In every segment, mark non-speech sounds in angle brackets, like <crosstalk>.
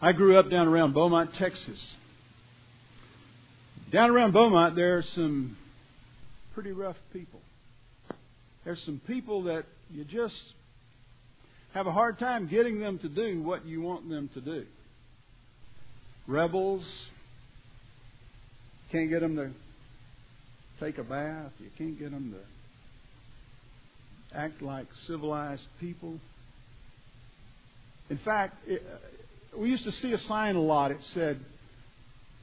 I grew up down around Beaumont, Texas. Down around Beaumont, there are some pretty rough people. There's some people that you just have a hard time getting them to do what you want them to do. Rebels. Can't get them to take a bath. You can't get them to act like civilized people. In fact, we used to see a sign a lot. It said,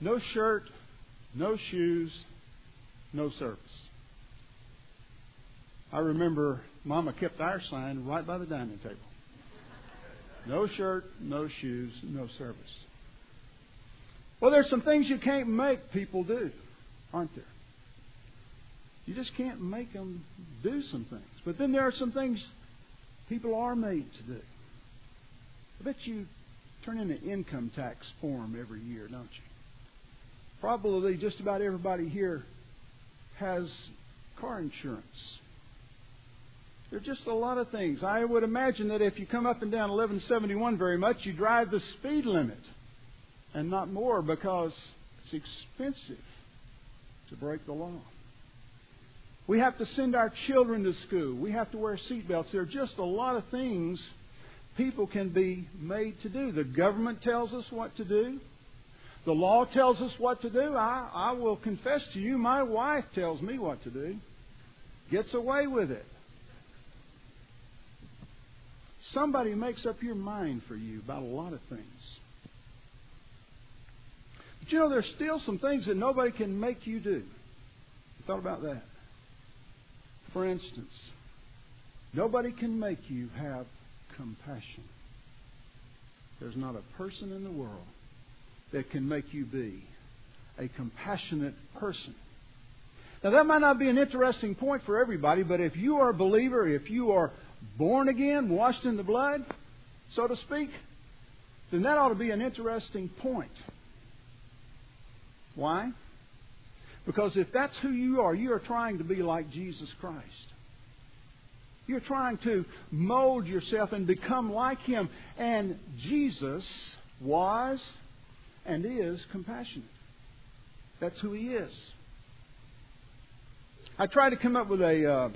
no shirt, no shoes, no service. I remember Mama kept our sign right by the dining table. No shirt, no shoes, no service. Well, there's some things you can't make people do, aren't there? You just can't make them do some things. But then there are some things people are made to do. I bet you turn in an income tax form every year, don't you? Probably just about everybody here has car insurance. There's just a lot of things. I would imagine that if you come up and down 1171 very much, you drive the speed limit and not more because it's expensive to break the law. We have to send our children to school. We have to wear seatbelts. There are just a lot of things people can be made to do. The government tells us what to do. The law tells us what to do. I, I will confess to you, my wife tells me what to do. Gets away with it. Somebody makes up your mind for you about a lot of things. But you know, there's still some things that nobody can make you do. You thought about that? For instance, nobody can make you have compassion. There's not a person in the world that can make you be a compassionate person. Now, that might not be an interesting point for everybody, but if you are a believer, if you are born again, washed in the blood, so to speak, then that ought to be an interesting point. Why? Because if that's who you are, you are trying to be like Jesus Christ. You're trying to mold yourself and become like Him. And Jesus was and is compassionate. That's who He is. I tried to come up with a, uh,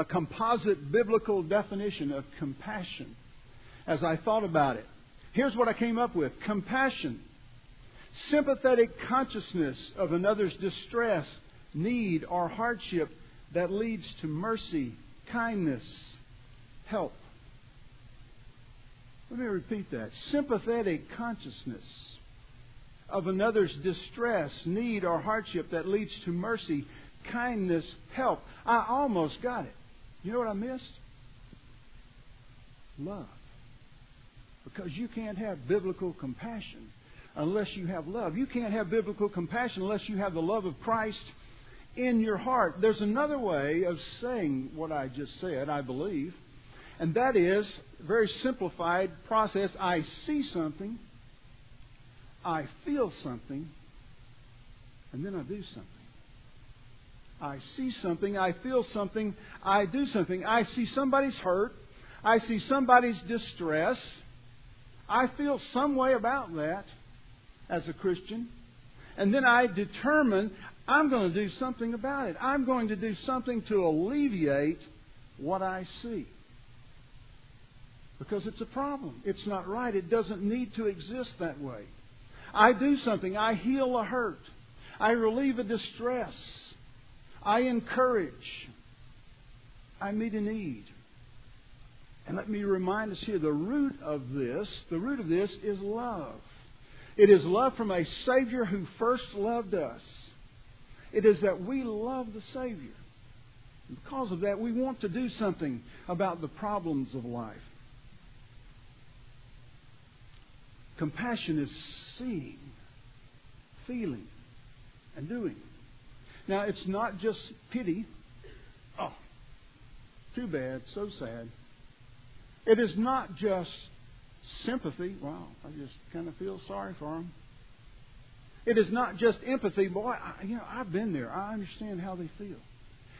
a composite biblical definition of compassion as I thought about it. Here's what I came up with compassion, sympathetic consciousness of another's distress, need, or hardship that leads to mercy kindness, help. Let me repeat that. Sympathetic consciousness of another's distress, need, or hardship that leads to mercy, kindness, help. I almost got it. You know what I missed? Love. Because you can't have biblical compassion unless you have love. You can't have biblical compassion unless you have the love of Christ in your heart. There's another way of saying what I just said, I believe, and that is very simplified process. I see something, I feel something, and then I do something. I see something, I feel something, I do something. I see somebody's hurt, I see somebody's distress. I feel some way about that as a Christian. And then I determine I'm going to do something about it. I'm going to do something to alleviate what I see. Because it's a problem. It's not right. It doesn't need to exist that way. I do something. I heal a hurt. I relieve a distress. I encourage. I meet a need. And let me remind us here the root of this, the root of this is love. It is love from a Savior who first loved us. It is that we love the Savior. And because of that, we want to do something about the problems of life. Compassion is seeing, feeling, and doing. Now, it's not just pity. Oh, too bad, so sad. It is not just sympathy. Wow, I just kind of feel sorry for them. It is not just empathy. Boy, I, you know, I've been there. I understand how they feel.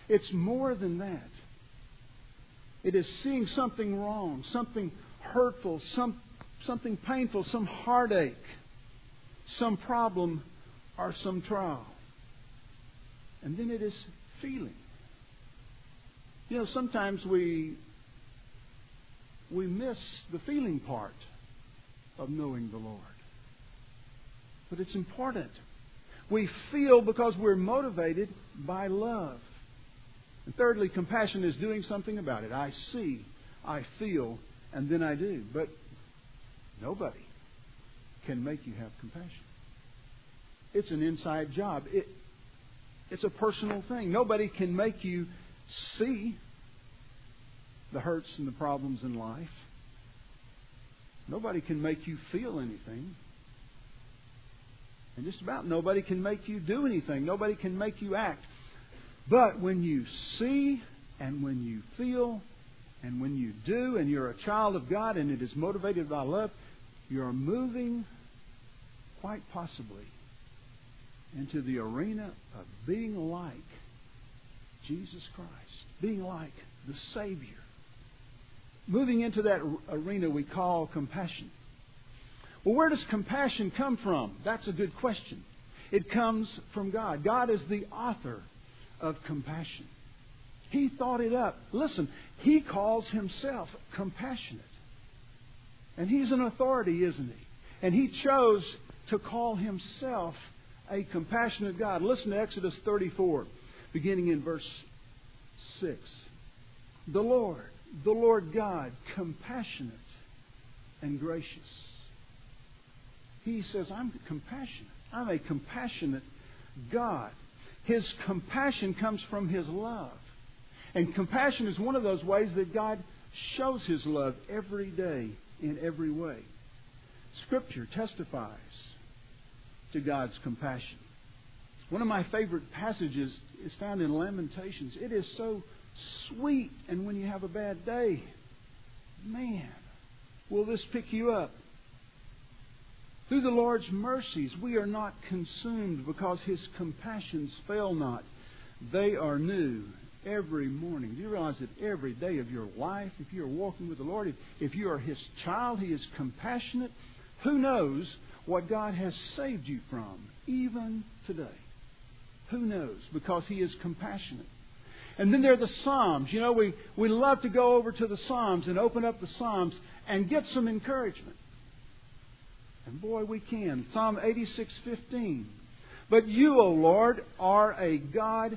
It's more than that. It is seeing something wrong, something hurtful, some something painful, some heartache, some problem, or some trial. And then it is feeling. You know, sometimes we we miss the feeling part of knowing the Lord. But it's important. We feel because we're motivated by love. And thirdly, compassion is doing something about it. I see, I feel, and then I do. But nobody can make you have compassion. It's an inside job. It, it's a personal thing. Nobody can make you see the hurts and the problems in life. Nobody can make you feel anything. And just about nobody can make you do anything. Nobody can make you act. But when you see and when you feel and when you do and you're a child of God and it is motivated by love, you're moving quite possibly into the arena of being like Jesus Christ, being like the Savior. Moving into that arena we call compassion. Well, where does compassion come from? That's a good question. It comes from God. God is the author of compassion. He thought it up. Listen, He calls Himself compassionate. And He's an authority, isn't He? And He chose to call Himself a compassionate God. Listen to Exodus 34, beginning in verse 6. The Lord, the Lord God, compassionate and gracious. He says, I'm compassionate. I'm a compassionate God. His compassion comes from His love. And compassion is one of those ways that God shows His love every day in every way. Scripture testifies to God's compassion. One of my favorite passages is found in Lamentations. It is so sweet, and when you have a bad day, man, will this pick you up? Through the Lord's mercies, we are not consumed because His compassions fail not. They are new every morning. Do you realize that every day of your life, if you are walking with the Lord, if, if you are His child, He is compassionate. Who knows what God has saved you from, even today. Who knows? Because He is compassionate. And then there are the Psalms. You know, we, we love to go over to the Psalms and open up the Psalms and get some encouragement. And boy, we can. Psalm 86:15. But you, O Lord, are a God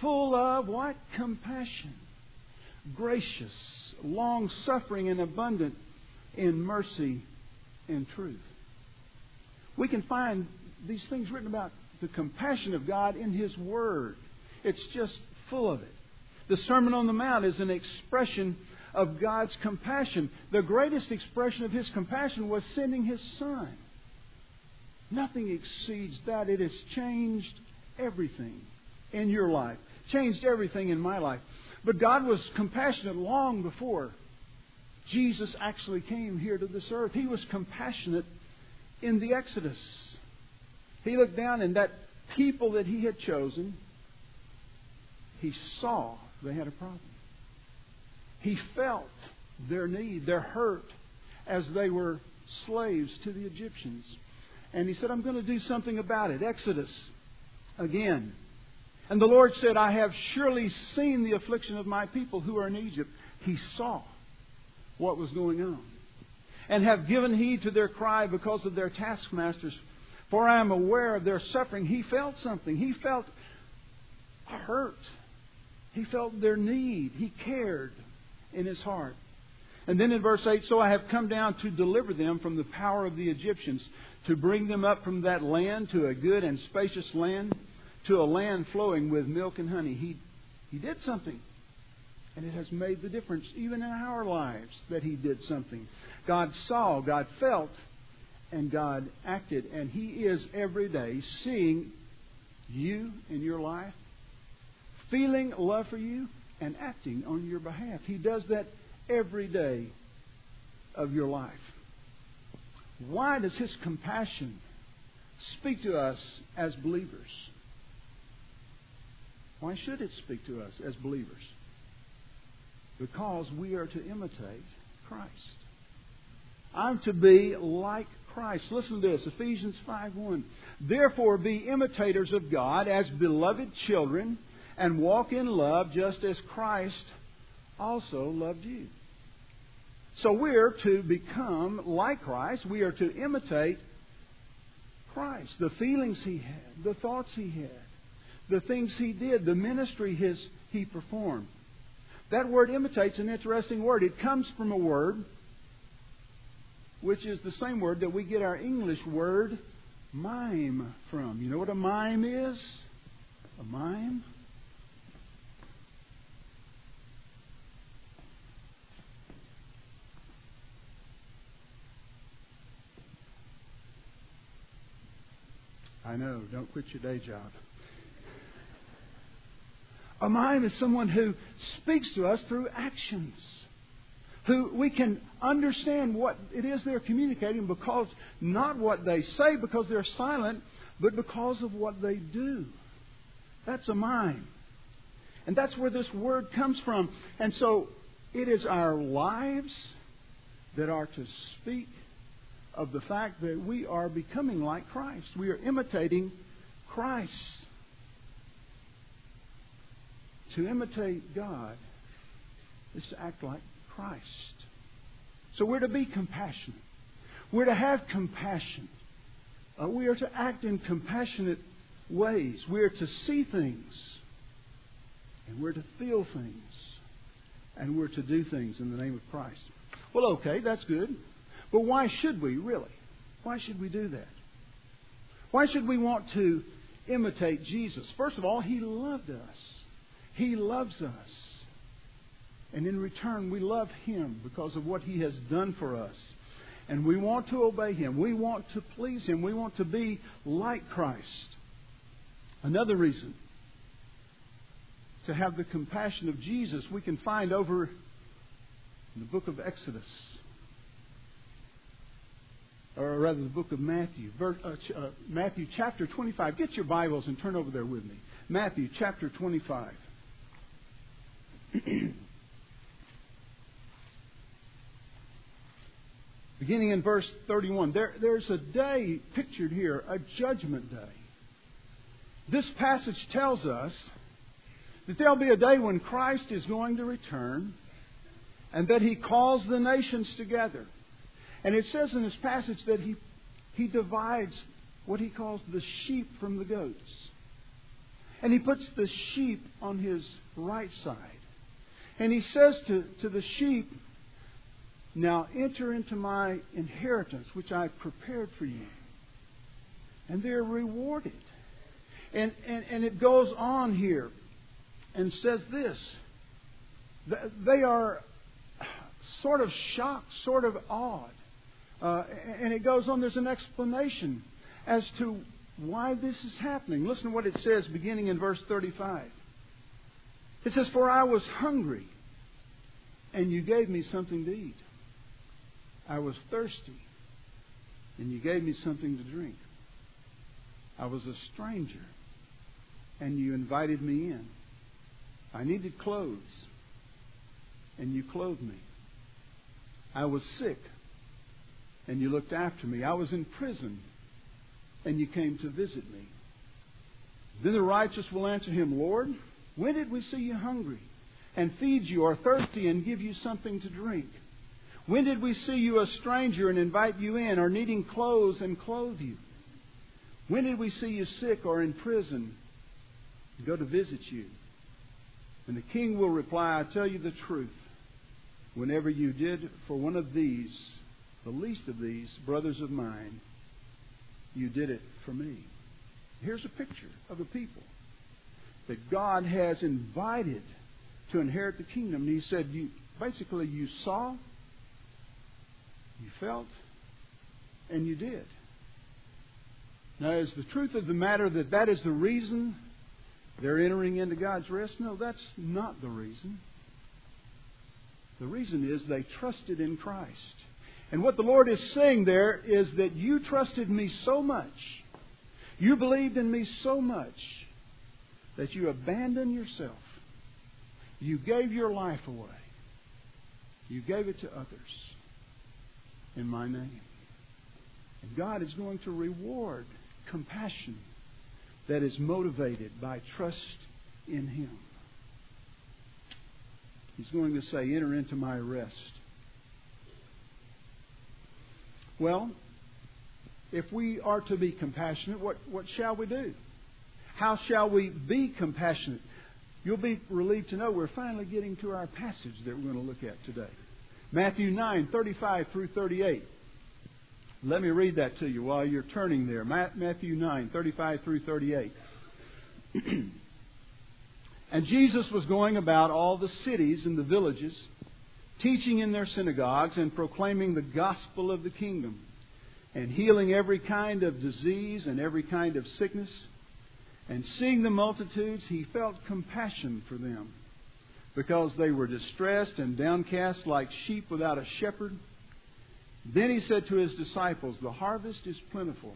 full of what? Compassion. Gracious, long suffering, and abundant in mercy and truth. We can find these things written about the compassion of God in His Word. It's just full of it. The Sermon on the Mount is an expression of God's compassion. The greatest expression of His compassion was sending His Son. Nothing exceeds that. It has changed everything in your life, changed everything in my life. But God was compassionate long before Jesus actually came here to this earth. He was compassionate in the Exodus. He looked down and that people that he had chosen, he saw they had a problem. He felt their need, their hurt, as they were slaves to the Egyptians. And he said, I'm going to do something about it. Exodus again. And the Lord said, I have surely seen the affliction of my people who are in Egypt. He saw what was going on and have given heed to their cry because of their taskmasters. For I am aware of their suffering. He felt something. He felt hurt. He felt their need. He cared in his heart. And then in verse 8, so I have come down to deliver them from the power of the Egyptians, to bring them up from that land to a good and spacious land, to a land flowing with milk and honey. He, he did something. And it has made the difference, even in our lives, that He did something. God saw, God felt, and God acted. And He is every day seeing you in your life, feeling love for you, and acting on your behalf. He does that every day of your life. Why does His compassion speak to us as believers? Why should it speak to us as believers? Because we are to imitate Christ. I'm to be like Christ. Listen to this Ephesians 5 1. Therefore, be imitators of God as beloved children and walk in love just as Christ also loved you. So we're to become like Christ. We are to imitate Christ. The feelings he had, the thoughts he had, the things he did, the ministry his, he performed. That word imitates an interesting word. It comes from a word which is the same word that we get our English word mime from. You know what a mime is? A mime? I know, don't quit your day job. A mime is someone who speaks to us through actions, who we can understand what it is they're communicating because not what they say because they're silent, but because of what they do. That's a mime. And that's where this word comes from. And so it is our lives that are to speak of the fact that we are becoming like Christ. We are imitating Christ. To imitate God is to act like Christ. So we're to be compassionate. We're to have compassion. Uh, we are to act in compassionate ways. We are to see things. And we're to feel things. And we're to do things in the name of Christ. Well, okay, that's good. But why should we, really? Why should we do that? Why should we want to imitate Jesus? First of all, He loved us. He loves us. And in return, we love Him because of what He has done for us. And we want to obey Him. We want to please Him. We want to be like Christ. Another reason to have the compassion of Jesus we can find over in the book of Exodus or rather the book of Matthew, uh, uh, Matthew chapter 25. Get your Bibles and turn over there with me. Matthew chapter 25. <clears throat> Beginning in verse 31, there, there's a day pictured here, a judgment day. This passage tells us that there'll be a day when Christ is going to return and that he calls the nations together. And it says in this passage that he, he divides what he calls the sheep from the goats. And he puts the sheep on his right side. And he says to, to the sheep, Now enter into my inheritance, which I prepared for you. And they're rewarded. And, and, and it goes on here and says this they are sort of shocked, sort of awed. Uh, and it goes on, there's an explanation as to why this is happening. Listen to what it says beginning in verse 35. It says, For I was hungry, and you gave me something to eat. I was thirsty, and you gave me something to drink. I was a stranger, and you invited me in. I needed clothes, and you clothed me. I was sick and you looked after me. I was in prison, and you came to visit me. Then the righteous will answer him, Lord, when did we see you hungry and feed you, or thirsty and give you something to drink? When did we see you a stranger and invite you in, or needing clothes and clothe you? When did we see you sick or in prison and go to visit you? And the king will reply, I tell you the truth. Whenever you did for one of these, the least of these brothers of mine, you did it for me. Here's a picture of a people that God has invited to inherit the kingdom. And he said, you, basically, you saw, you felt, and you did. Now, is the truth of the matter that that is the reason they're entering into God's rest? No, that's not the reason. The reason is they trusted in Christ. And what the Lord is saying there is that you trusted me so much, you believed in me so much, that you abandoned yourself. You gave your life away. You gave it to others. in my name. And God is going to reward compassion that is motivated by trust in Him. He's going to say, Enter into my rest. Well, if we are to be compassionate, what, what shall we do? How shall we be compassionate? You'll be relieved to know we're finally getting to our passage that we're going to look at today. Matthew 9, 35 through 38. Let me read that to you while you're turning there. Matthew 9, 35 through 38. <clears throat> and Jesus was going about all the cities and the villages, teaching in their synagogues and proclaiming the gospel of the kingdom, and healing every kind of disease and every kind of sickness. And seeing the multitudes, he felt compassion for them, because they were distressed and downcast like sheep without a shepherd. Then he said to his disciples, The harvest is plentiful,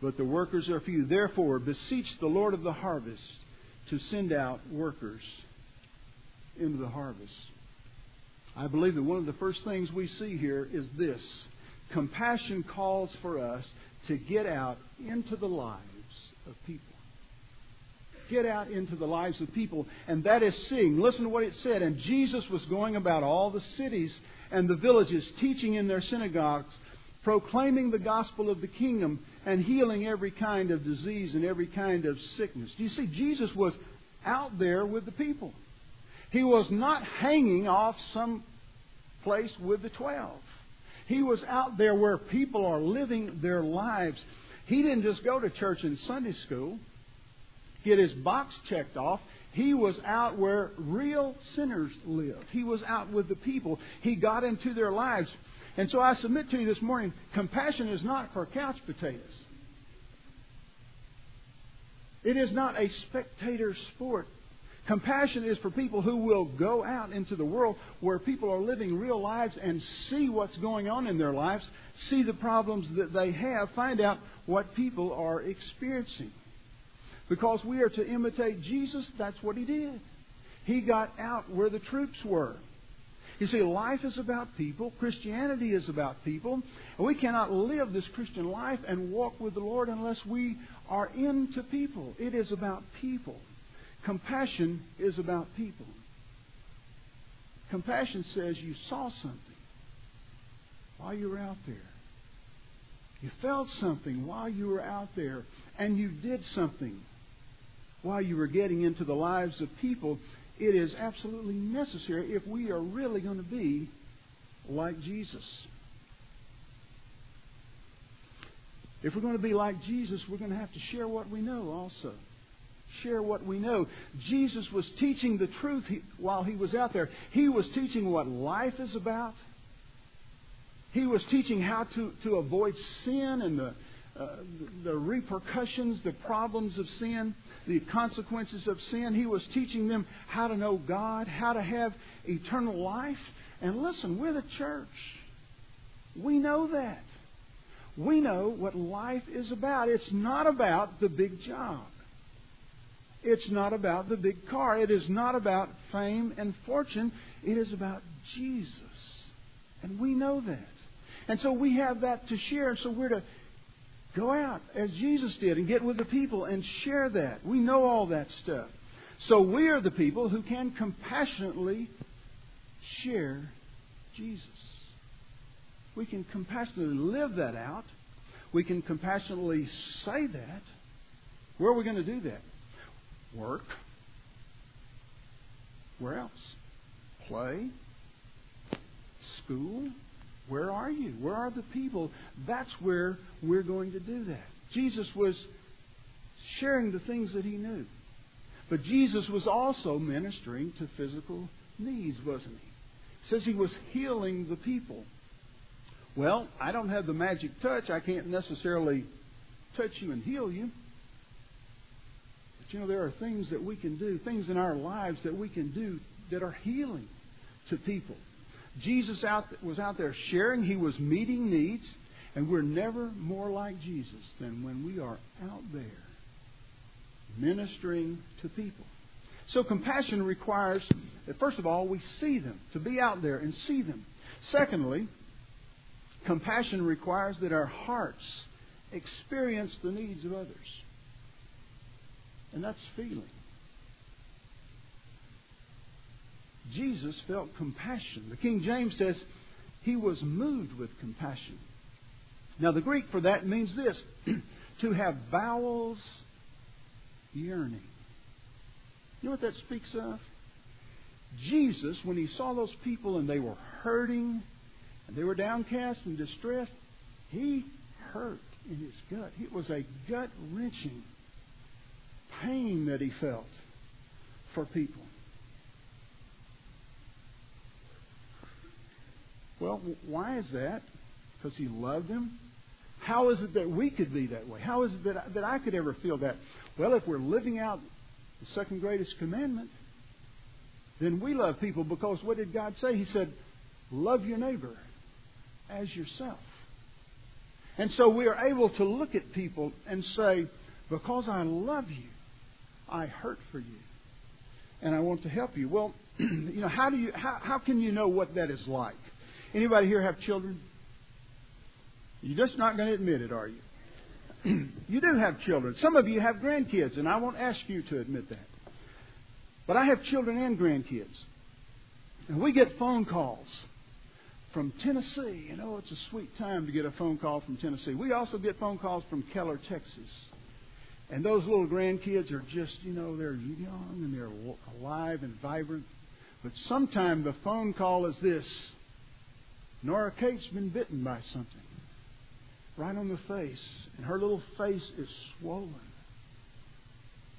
but the workers are few. Therefore, beseech the Lord of the harvest to send out workers into the harvest. I believe that one of the first things we see here is this compassion calls for us to get out into the lives of people. Get out into the lives of people, and that is seeing. Listen to what it said. And Jesus was going about all the cities and the villages, teaching in their synagogues, proclaiming the gospel of the kingdom, and healing every kind of disease and every kind of sickness. Do you see? Jesus was out there with the people. He was not hanging off some place with the twelve. He was out there where people are living their lives. He didn't just go to church and Sunday school, get his box checked off. He was out where real sinners lived. He was out with the people. He got into their lives. And so I submit to you this morning compassion is not for couch potatoes. It is not a spectator sport. Compassion is for people who will go out into the world where people are living real lives and see what's going on in their lives, see the problems that they have, find out what people are experiencing. Because we are to imitate Jesus, that's what he did. He got out where the troops were. You see, life is about people. Christianity is about people. And we cannot live this Christian life and walk with the Lord unless we are into people. It is about people. Compassion is about people. Compassion says you saw something while you were out there. You felt something while you were out there, and you did something while you were getting into the lives of people, it is absolutely necessary if we are really going to be like Jesus. If we're going to be like Jesus, we're going to have to share what we know also. Share what we know. Jesus was teaching the truth while he was out there. He was teaching what life is about. He was teaching how to, to avoid sin and the, uh, the repercussions, the problems of sin, the consequences of sin. He was teaching them how to know God, how to have eternal life. And listen, we're the church. We know that. We know what life is about. It's not about the big job. It's not about the big car. It is not about fame and fortune. It is about Jesus. And we know that. And so we have that to share. And so we're to Go out as Jesus did and get with the people and share that. We know all that stuff. So we are the people who can compassionately share Jesus. We can compassionately live that out. We can compassionately say that. Where are we going to do that? Work. Where else? Play. School. Where are you? Where are the people? That's where we're going to do that. Jesus was sharing the things that he knew. But Jesus was also ministering to physical needs, wasn't he? says he was healing the people. Well, I don't have the magic touch. I can't necessarily touch you and heal you. You know, there are things that we can do, things in our lives that we can do that are healing to people. Jesus out, was out there sharing, he was meeting needs, and we're never more like Jesus than when we are out there ministering to people. So compassion requires that, first of all, we see them, to be out there and see them. Secondly, Compassion requires that our hearts experience the needs of others. And that's feeling. Jesus felt compassion. The King James says he was moved with compassion. Now, the Greek for that means this <clears throat> to have bowels yearning. You know what that speaks of? Jesus, when he saw those people and they were hurting and they were downcast and distressed, he hurt in his gut. It was a gut wrenching pain that he felt for people. Well, why is that? Because he loved them? How is it that we could be that way? How is it that I, that I could ever feel that? Well, if we're living out the second greatest commandment, then we love people because what did God say? He said, Love your neighbor as yourself. And so we are able to look at people and say, Because I love you, I hurt for you. And I want to help you. Well, <clears throat> you know, how do you how, how can you know what that is like? Anybody here have children? You're just not going to admit it, are you? <clears throat> you do have children. Some of you have grandkids, and I won't ask you to admit that. But I have children and grandkids. And we get phone calls from Tennessee. You know, it's a sweet time to get a phone call from Tennessee. We also get phone calls from Keller, Texas. And those little grandkids are just, you know, they're young and they're alive and vibrant. But sometimes the phone call is this Nora Kate's been bitten by something right on the face, and her little face is swollen.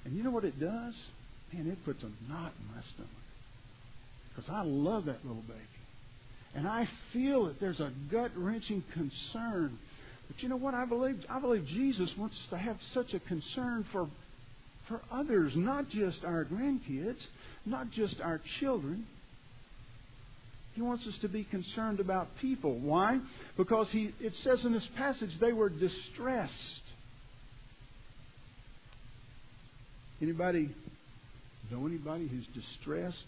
And you know what it does? Man, it puts a knot in my stomach. Because I love that little baby. And I feel that there's a gut wrenching concern. But you know what? I believe I believe Jesus wants us to have such a concern for for others, not just our grandkids, not just our children. He wants us to be concerned about people. Why? Because he, it says in this passage they were distressed. Anybody know anybody who's distressed?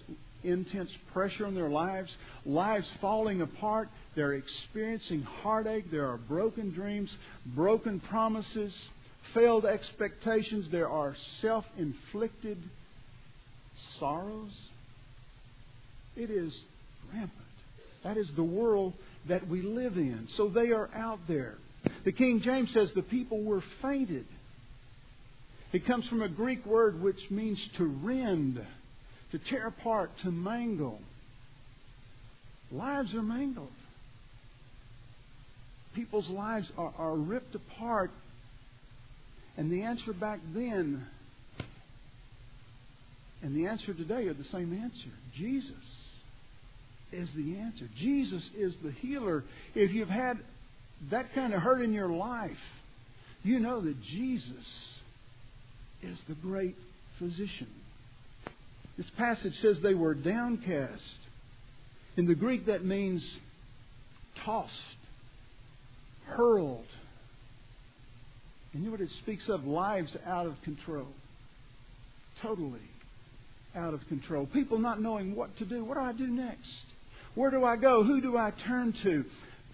Intense pressure on their lives, lives falling apart. They're experiencing heartache. There are broken dreams, broken promises, failed expectations. There are self inflicted sorrows. It is rampant. That is the world that we live in. So they are out there. The King James says the people were fainted. It comes from a Greek word which means to rend, to tear apart, to mangle. Lives are mangled. People's lives are, are ripped apart. And the answer back then and the answer today are the same answer Jesus is the answer. Jesus is the healer. If you've had that kind of hurt in your life, you know that Jesus is the great physician. This passage says they were downcast. In the Greek, that means tossed, hurled. And you know what it speaks of? Lives out of control. Totally out of control. People not knowing what to do. What do I do next? Where do I go? Who do I turn to?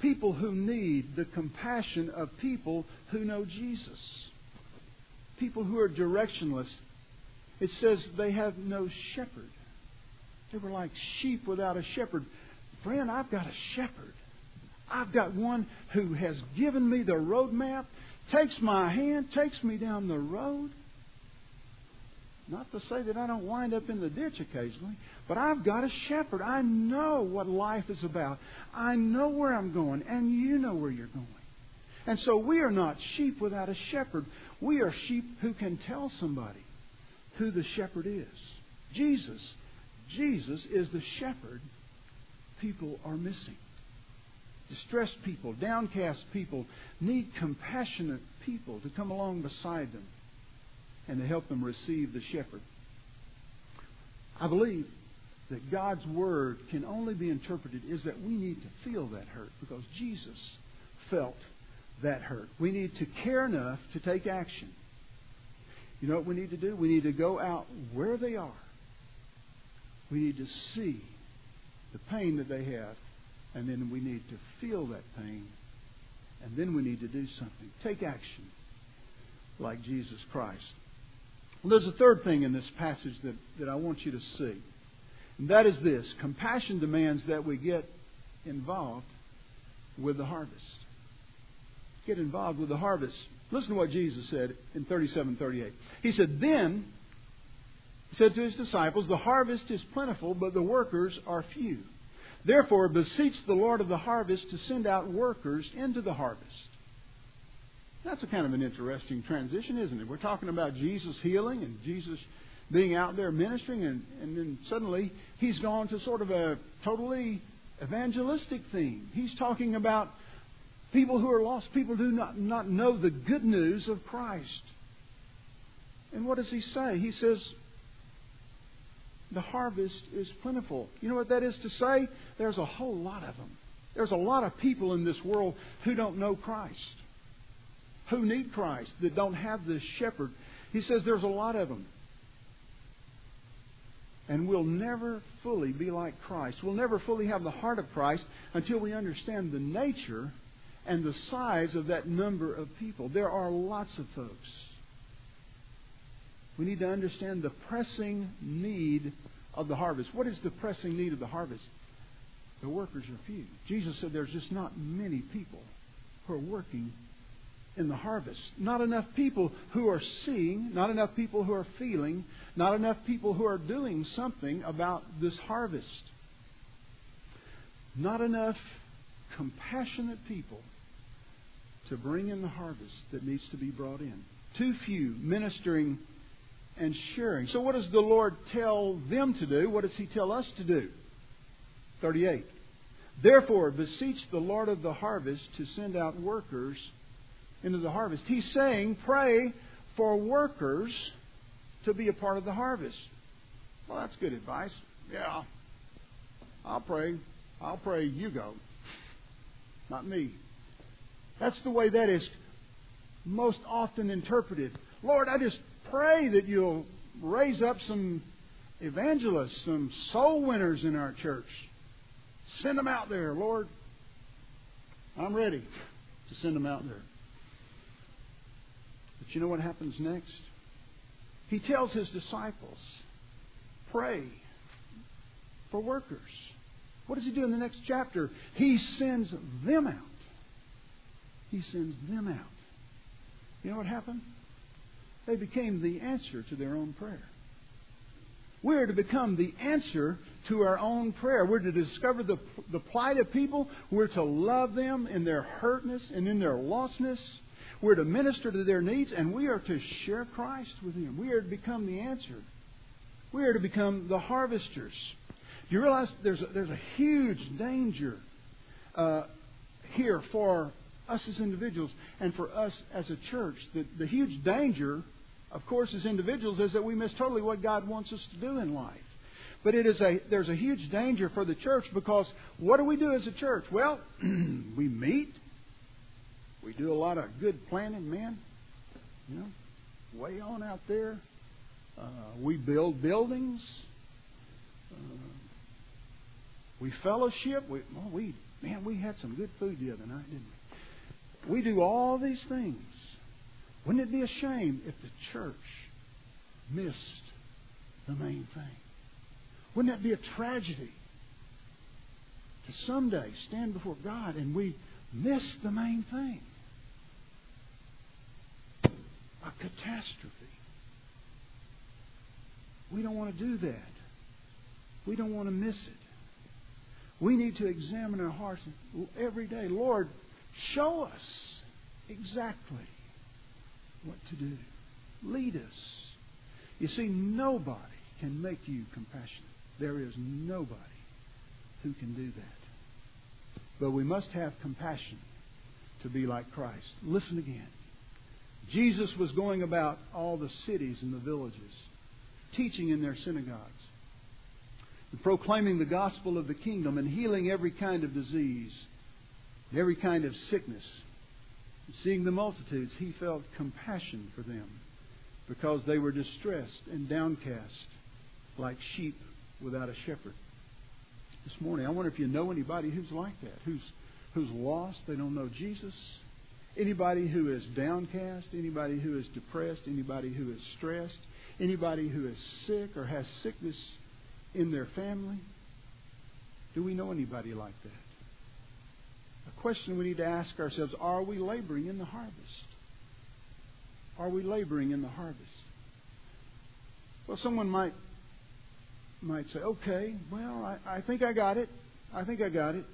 People who need the compassion of people who know Jesus. People who are directionless. It says they have no shepherd. They were like sheep without a shepherd. Friend, I've got a shepherd. I've got one who has given me the roadmap, takes my hand, takes me down the road. Not to say that I don't wind up in the ditch occasionally, but I've got a shepherd. I know what life is about. I know where I'm going, and you know where you're going. And so we are not sheep without a shepherd. We are sheep who can tell somebody who the shepherd is. Jesus. Jesus is the shepherd people are missing. Distressed people, downcast people need compassionate people to come along beside them and to help them receive the shepherd. I believe that God's word can only be interpreted is that we need to feel that hurt because Jesus felt that hurt. We need to care enough to take action. You know what we need to do? We need to go out where they are. We need to see the pain that they have, and then we need to feel that pain And then we need to do something. Take action like Jesus Christ. Well, there's a third thing in this passage that, that I want you to see. And that is this compassion demands that we get involved with the harvest. Get involved with the harvest. Listen to what Jesus said in 37 38. He said, Then, he said to his disciples, The harvest is plentiful, but the workers are few. Therefore, beseech the Lord of the harvest to send out workers into the harvest. That's a kind of an interesting transition, isn't it? We're talking about Jesus healing and Jesus being out there ministering, and, and then suddenly he's gone to sort of a totally evangelistic theme. He's talking about people who are lost, people do not, not know the good news of Christ. And what does he say? He says, the harvest is plentiful. You know what that is to say? There's a whole lot of them. There's a lot of people in this world who don't know Christ, who need Christ, that don't have this shepherd. He says there's a lot of them. And we'll never fully be like Christ. We'll never fully have the heart of Christ until we understand the nature and the size of that number of people. There are lots of folks we need to understand the pressing need of the harvest. What is the pressing need of the harvest? The workers are few. Jesus said there's just not many people who are working in the harvest. Not enough people who are seeing, not enough people who are feeling, not enough people who are doing something about this harvest. Not enough compassionate people to bring in the harvest that needs to be brought in. Too few ministering and sharing. So, what does the Lord tell them to do? What does He tell us to do? 38. Therefore, beseech the Lord of the harvest to send out workers into the harvest. He's saying, pray for workers to be a part of the harvest. Well, that's good advice. Yeah. I'll pray. I'll pray you go. <laughs> Not me. That's the way that is most often interpreted. Lord, I just pray that you'll raise up some evangelists, some soul winners in our church. Send them out there, Lord. I'm ready to send them out there. But you know what happens next? He tells his disciples, pray for workers. What does he do in the next chapter? He sends them out. He sends them out. You know what happened? They became the answer to their own prayer. We're to become the answer to our own prayer. We're to discover the, the plight of people. We're to love them in their hurtness and in their lostness. We're to minister to their needs, and we are to share Christ with them. We are to become the answer. We are to become the harvesters. Do you realize there's a, there's a huge danger uh, here for us as individuals and for us as a church? The, the huge danger of course, as individuals, is that we miss totally what God wants us to do in life. But it is a there's a huge danger for the church because what do we do as a church? Well, <clears throat> we meet. We do a lot of good planning, man. You know, way on out there. Uh, we build buildings. Uh, we fellowship. We, well, we man, we had some good food the other night, didn't we? We do all these things. Wouldn't it be a shame if the church missed the main thing? Wouldn't that be a tragedy to someday stand before God and we miss the main thing? A catastrophe. We don't want to do that. We don't want to miss it. We need to examine our hearts every day. Lord, show us exactly what to do. Lead us. You see, nobody can make you compassionate. There is nobody who can do that. But we must have compassion to be like Christ. Listen again. Jesus was going about all the cities and the villages, teaching in their synagogues, proclaiming the gospel of the kingdom and healing every kind of disease, every kind of sickness Seeing the multitudes, he felt compassion for them because they were distressed and downcast like sheep without a shepherd. This morning, I wonder if you know anybody who's like that, who's, who's lost, they don't know Jesus, Anybody who is downcast, anybody who is depressed, anybody who is stressed, anybody who is sick or has sickness in their family? Do we know anybody like that? A question we need to ask ourselves are we laboring in the harvest? Are we laboring in the harvest? Well, someone might might say, okay, well, I, I think I got it. I think I got it.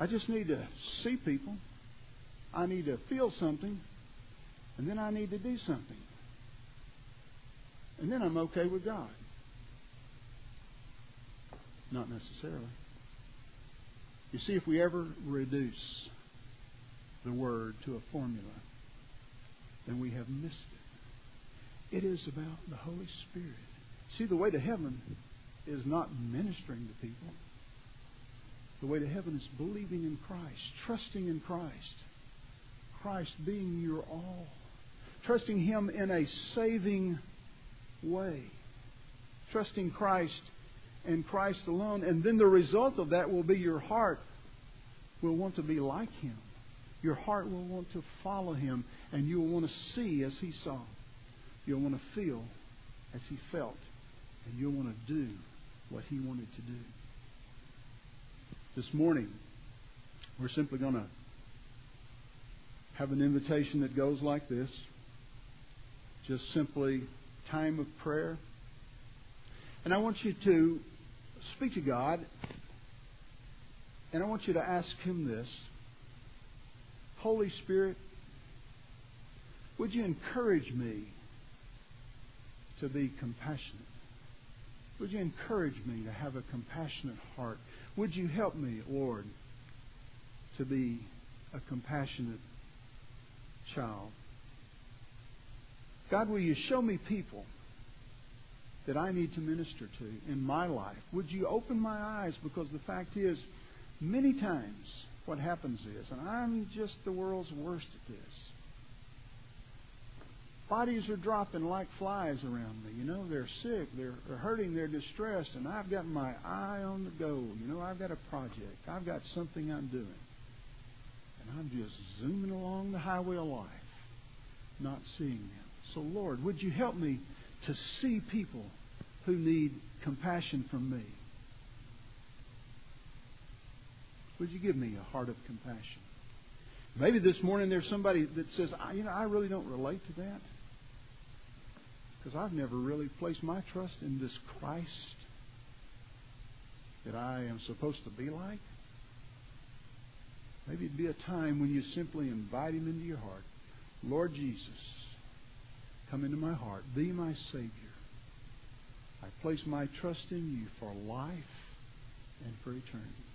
I just need to see people. I need to feel something. And then I need to do something. And then I'm okay with God. Not necessarily. You see, if we ever reduce the Word to a formula, then we have missed it. It is about the Holy Spirit. See, the way to heaven is not ministering to people. The way to heaven is believing in Christ, trusting in Christ, Christ being your all, trusting Him in a saving way, trusting Christ and Christ alone. And then the result of that will be your heart will want to be like Him. Your heart will want to follow Him, and you will want to see as He saw. You'll want to feel as He felt, and you'll want to do what He wanted to do. This morning, we're simply going to have an invitation that goes like this just simply time of prayer. And I want you to speak to God, and I want you to ask Him this Holy Spirit, would you encourage me to be compassionate? Would you encourage me to have a compassionate heart? Would you help me, Lord, to be a compassionate child? God, will you show me people that I need to minister to in my life? Would you open my eyes? Because the fact is, many times what happens is, and I'm just the world's worst at this. Bodies are dropping like flies around me. You know, they're sick, they're, hurting, they're distressed, and I've got my eye on the goal. You know, I've got a project, I've got something I'm doing. And I'm just zooming along the highway of life, not seeing them. So, Lord, would you help me to see people who need compassion from me? Would you give me a heart of compassion? Maybe this morning there's somebody that says, you know, I really don't relate to that. Because I've never really placed my trust in this Christ that I am supposed to be like. Maybe it'd be a time when you simply invite Him into your heart. Lord Jesus, come into my heart. Be my Savior. I place my trust in you for life and for eternity.